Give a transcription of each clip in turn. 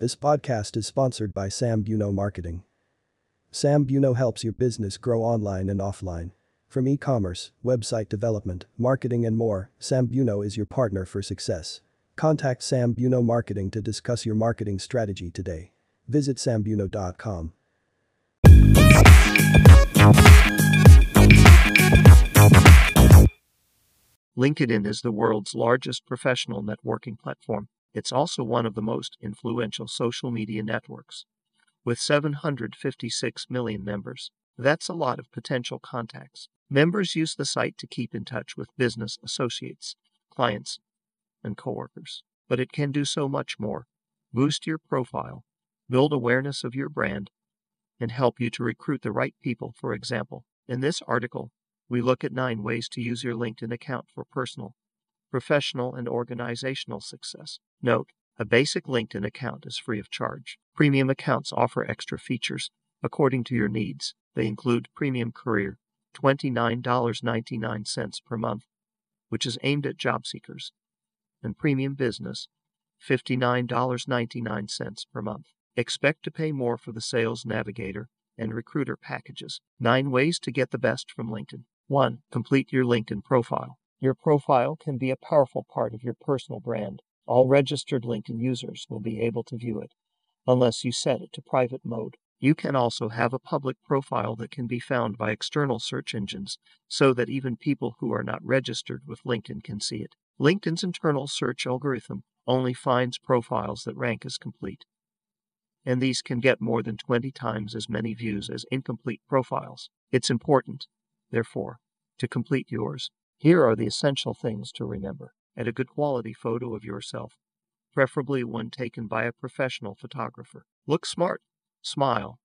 This podcast is sponsored by Sam Buno Marketing. Sam Buno helps your business grow online and offline. From e-commerce, website development, marketing and more, Sam Buno is your partner for success. Contact Sam Buno Marketing to discuss your marketing strategy today. Visit sambuno.com. LinkedIn is the world's largest professional networking platform. It's also one of the most influential social media networks. With 756 million members, that's a lot of potential contacts. Members use the site to keep in touch with business associates, clients, and coworkers. But it can do so much more. Boost your profile, build awareness of your brand, and help you to recruit the right people, for example. In this article, we look at nine ways to use your LinkedIn account for personal, professional, and organizational success. Note, a basic LinkedIn account is free of charge. Premium accounts offer extra features according to your needs. They include Premium Career, $29.99 per month, which is aimed at job seekers, and Premium Business, $59.99 per month. Expect to pay more for the Sales Navigator and Recruiter packages. Nine ways to get the best from LinkedIn. 1. Complete your LinkedIn profile. Your profile can be a powerful part of your personal brand. All registered LinkedIn users will be able to view it, unless you set it to private mode. You can also have a public profile that can be found by external search engines so that even people who are not registered with LinkedIn can see it. LinkedIn's internal search algorithm only finds profiles that rank as complete, and these can get more than 20 times as many views as incomplete profiles. It's important therefore, to complete yours. Here are the essential things to remember. and a good quality photo of yourself, preferably one taken by a professional photographer. Look smart, smile,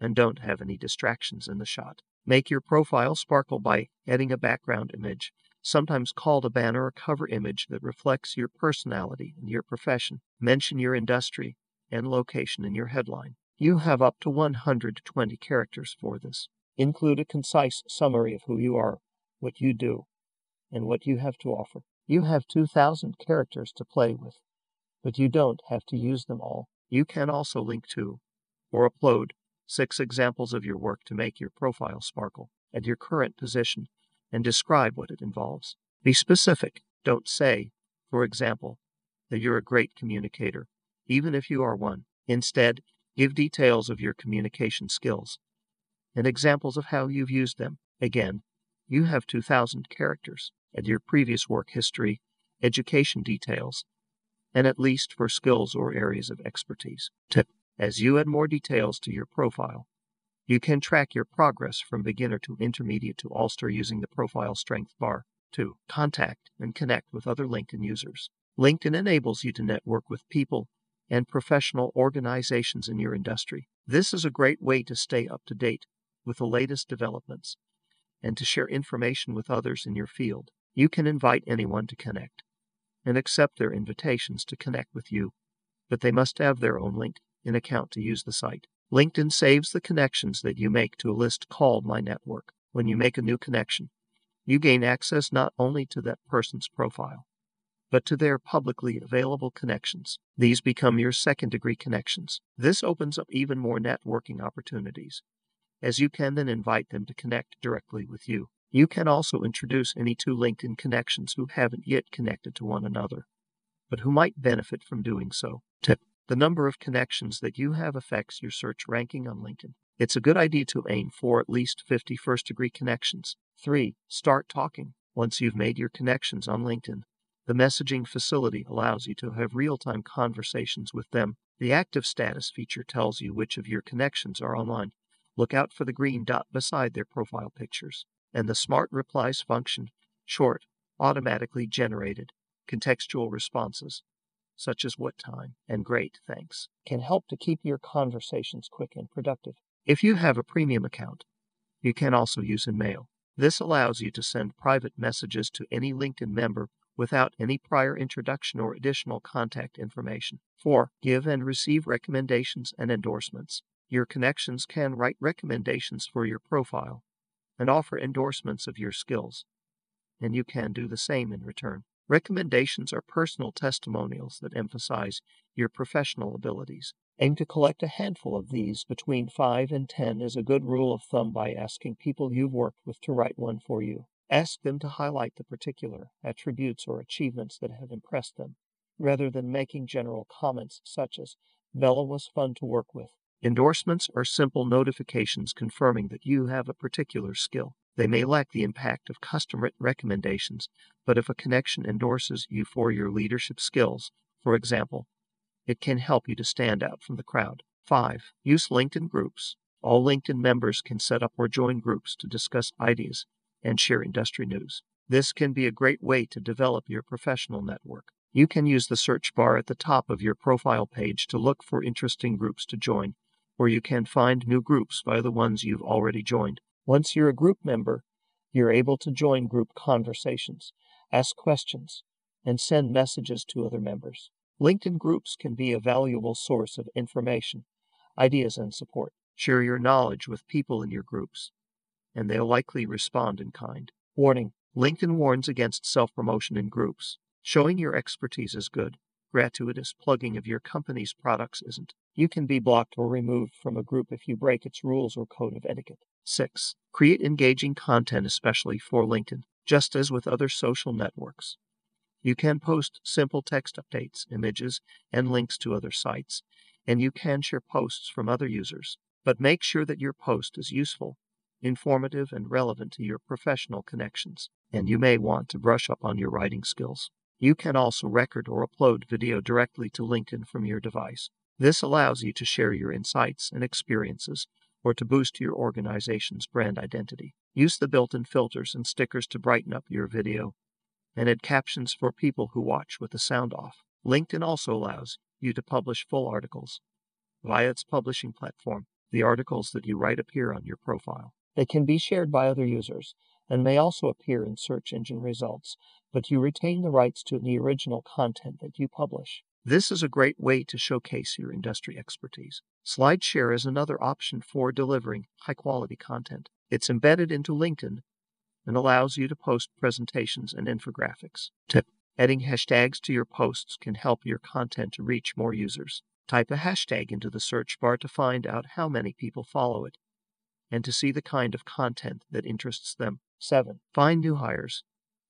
and don't have any distractions in the shot. Make your profile sparkle by adding a background image, sometimes called a banner or cover image that reflects your personality and your profession. Mention your industry and location in your headline. You have up to 120 characters for this. Include a concise summary of who you are, what you do, and what you have to offer. You have 2,000 characters to play with, but you don't have to use them all. You can also link to or upload six examples of your work to make your profile sparkle and your current position and describe what it involves. Be specific. Don't say, for example, that you're a great communicator, even if you are one. Instead, give details of your communication skills and examples of how you've used them. Again, you have 2,000 characters at your previous work history, education details, and at least four skills or areas of expertise. Tip As you add more details to your profile, you can track your progress from beginner to intermediate to all-star using the profile strength bar. 2. Contact and connect with other LinkedIn users. LinkedIn enables you to network with people and professional organizations in your industry. This is a great way to stay up to date with the latest developments and to share information with others in your field. You can invite anyone to connect and accept their invitations to connect with you, but they must have their own LinkedIn account to use the site. LinkedIn saves the connections that you make to a list called My Network. When you make a new connection, you gain access not only to that person's profile, but to their publicly available connections. These become your second degree connections. This opens up even more networking opportunities as you can then invite them to connect directly with you. You can also introduce any two LinkedIn connections who haven't yet connected to one another, but who might benefit from doing so. Tip The number of connections that you have affects your search ranking on LinkedIn. It's a good idea to aim for at least 50 first degree connections. 3. Start talking. Once you've made your connections on LinkedIn, the messaging facility allows you to have real time conversations with them. The active status feature tells you which of your connections are online Look out for the green dot beside their profile pictures. And the Smart Replies function, short, automatically generated, contextual responses, such as what time and great thanks, can help to keep your conversations quick and productive. If you have a premium account, you can also use InMail. This allows you to send private messages to any LinkedIn member without any prior introduction or additional contact information. 4. Give and receive recommendations and endorsements. Your connections can write recommendations for your profile and offer endorsements of your skills, and you can do the same in return. Recommendations are personal testimonials that emphasize your professional abilities. Aim to collect a handful of these. Between 5 and 10 is a good rule of thumb by asking people you've worked with to write one for you. Ask them to highlight the particular attributes or achievements that have impressed them, rather than making general comments such as, Bella was fun to work with. Endorsements are simple notifications confirming that you have a particular skill. They may lack the impact of custom written recommendations, but if a connection endorses you for your leadership skills, for example, it can help you to stand out from the crowd. 5. Use LinkedIn groups. All LinkedIn members can set up or join groups to discuss ideas and share industry news. This can be a great way to develop your professional network. You can use the search bar at the top of your profile page to look for interesting groups to join, or you can find new groups by the ones you've already joined. Once you're a group member, you're able to join group conversations, ask questions, and send messages to other members. LinkedIn groups can be a valuable source of information, ideas, and support. Share your knowledge with people in your groups, and they'll likely respond in kind. Warning LinkedIn warns against self promotion in groups. Showing your expertise is good. Gratuitous plugging of your company's products isn't. You can be blocked or removed from a group if you break its rules or code of etiquette. 6. Create engaging content, especially for LinkedIn. Just as with other social networks, you can post simple text updates, images, and links to other sites, and you can share posts from other users. But make sure that your post is useful, informative, and relevant to your professional connections, and you may want to brush up on your writing skills. You can also record or upload video directly to LinkedIn from your device. This allows you to share your insights and experiences or to boost your organization's brand identity. Use the built in filters and stickers to brighten up your video and add captions for people who watch with the sound off. LinkedIn also allows you to publish full articles via its publishing platform. The articles that you write appear on your profile. They can be shared by other users and may also appear in search engine results, but you retain the rights to the original content that you publish. This is a great way to showcase your industry expertise. SlideShare is another option for delivering high quality content. It's embedded into LinkedIn and allows you to post presentations and infographics. Tip Adding hashtags to your posts can help your content reach more users. Type a hashtag into the search bar to find out how many people follow it and to see the kind of content that interests them. 7. Find new hires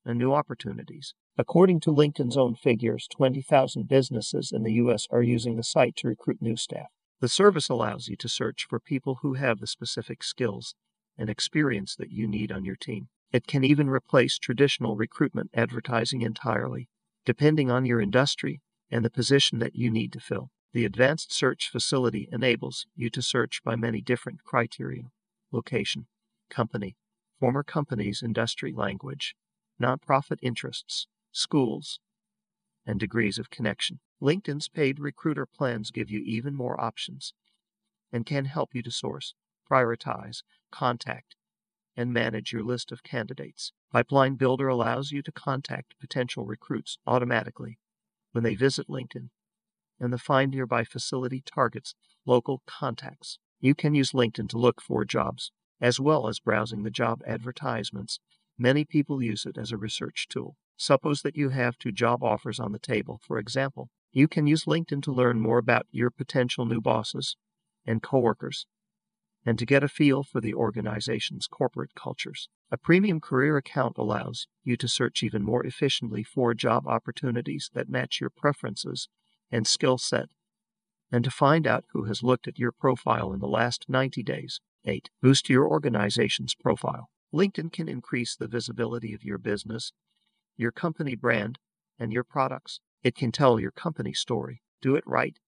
and new opportunities. According to LinkedIn's own figures, 20,000 businesses in the U.S. are using the site to recruit new staff. The service allows you to search for people who have the specific skills and experience that you need on your team. It can even replace traditional recruitment advertising entirely, depending on your industry and the position that you need to fill. The advanced search facility enables you to search by many different criteria location, company, former company's industry language, nonprofit interests, schools, and degrees of connection. LinkedIn's paid recruiter plans give you even more options and can help you to source, prioritize, contact, and manage your list of candidates. Pipeline Builder allows you to contact potential recruits automatically when they visit LinkedIn, and the Find Nearby facility targets local contacts. You can use LinkedIn to look for jobs, as well as browsing the job advertisements. Many people use it as a research tool. Suppose that you have two job offers on the table, for example. You can use LinkedIn to learn more about your potential new bosses and coworkers and to get a feel for the organization's corporate cultures. A premium career account allows you to search even more efficiently for job opportunities that match your preferences and skill set, and to find out who has looked at your profile in the last 90 days. 8. Boost your organization's profile. LinkedIn can increase the visibility of your business, your company brand, and your products. It can tell your company story. Do it right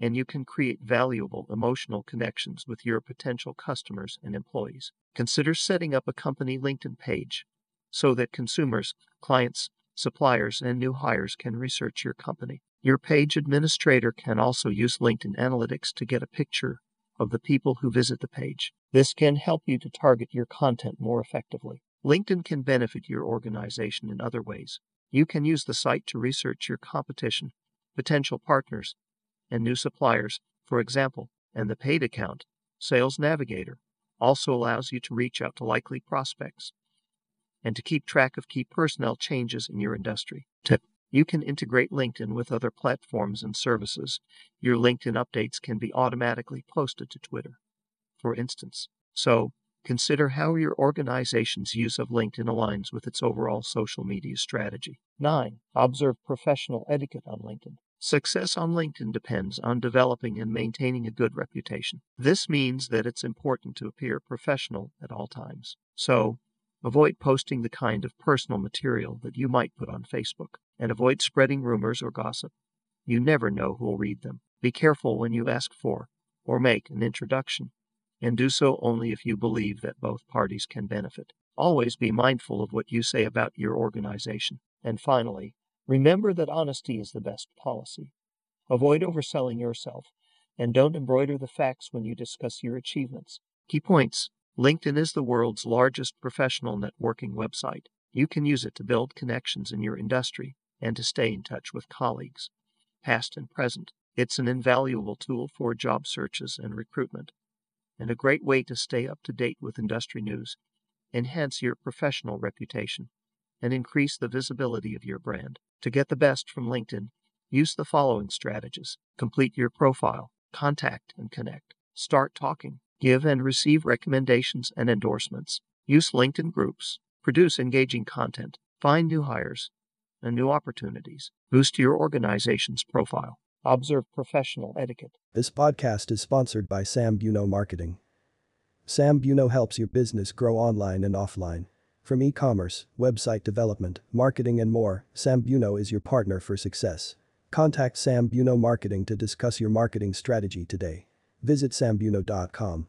and you can create valuable emotional connections with your potential customers and employees. Consider setting up a company LinkedIn page so that consumers, clients, suppliers, and new hires can research your company. Your page administrator can also use LinkedIn Analytics to get a picture of the people who visit the page. This can help you to target your content more effectively. LinkedIn can benefit your organization in other ways. You can use the site to research your competition, potential partners, and new suppliers, for example, and the paid account, Sales Navigator, also allows you to reach out to likely prospects and to keep track of key personnel changes in your industry. Tip You can integrate LinkedIn with other platforms and services. Your LinkedIn updates can be automatically posted to Twitter, for instance. So, consider how your organization's use of LinkedIn aligns with its overall social media strategy. 9. Observe professional etiquette on LinkedIn. Success on LinkedIn depends on developing and maintaining a good reputation. This means that it's important to appear professional at all times. So, avoid posting the kind of personal material that you might put on Facebook, and avoid spreading rumors or gossip. You never know who'll read them. Be careful when you ask for or make an introduction, and do so only if you believe that both parties can benefit. Always be mindful of what you say about your organization. And finally, Remember that honesty is the best policy. Avoid overselling yourself, and don't embroider the facts when you discuss your achievements. Key points LinkedIn is the world's largest professional networking website. You can use it to build connections in your industry and to stay in touch with colleagues, past and present. It's an invaluable tool for job searches and recruitment, and a great way to stay up to date with industry news, enhance your professional reputation, and increase the visibility of your brand. To get the best from LinkedIn, use the following strategies. Complete your profile, contact and connect, start talking, give and receive recommendations and endorsements, use LinkedIn groups, produce engaging content, find new hires and new opportunities, boost your organization's profile, observe professional etiquette. This podcast is sponsored by Sam Buno Marketing. Sam Buno helps your business grow online and offline. From e-commerce, website development, marketing and more, Sam Buno is your partner for success. Contact Sam Buno Marketing to discuss your marketing strategy today. Visit sambuno.com.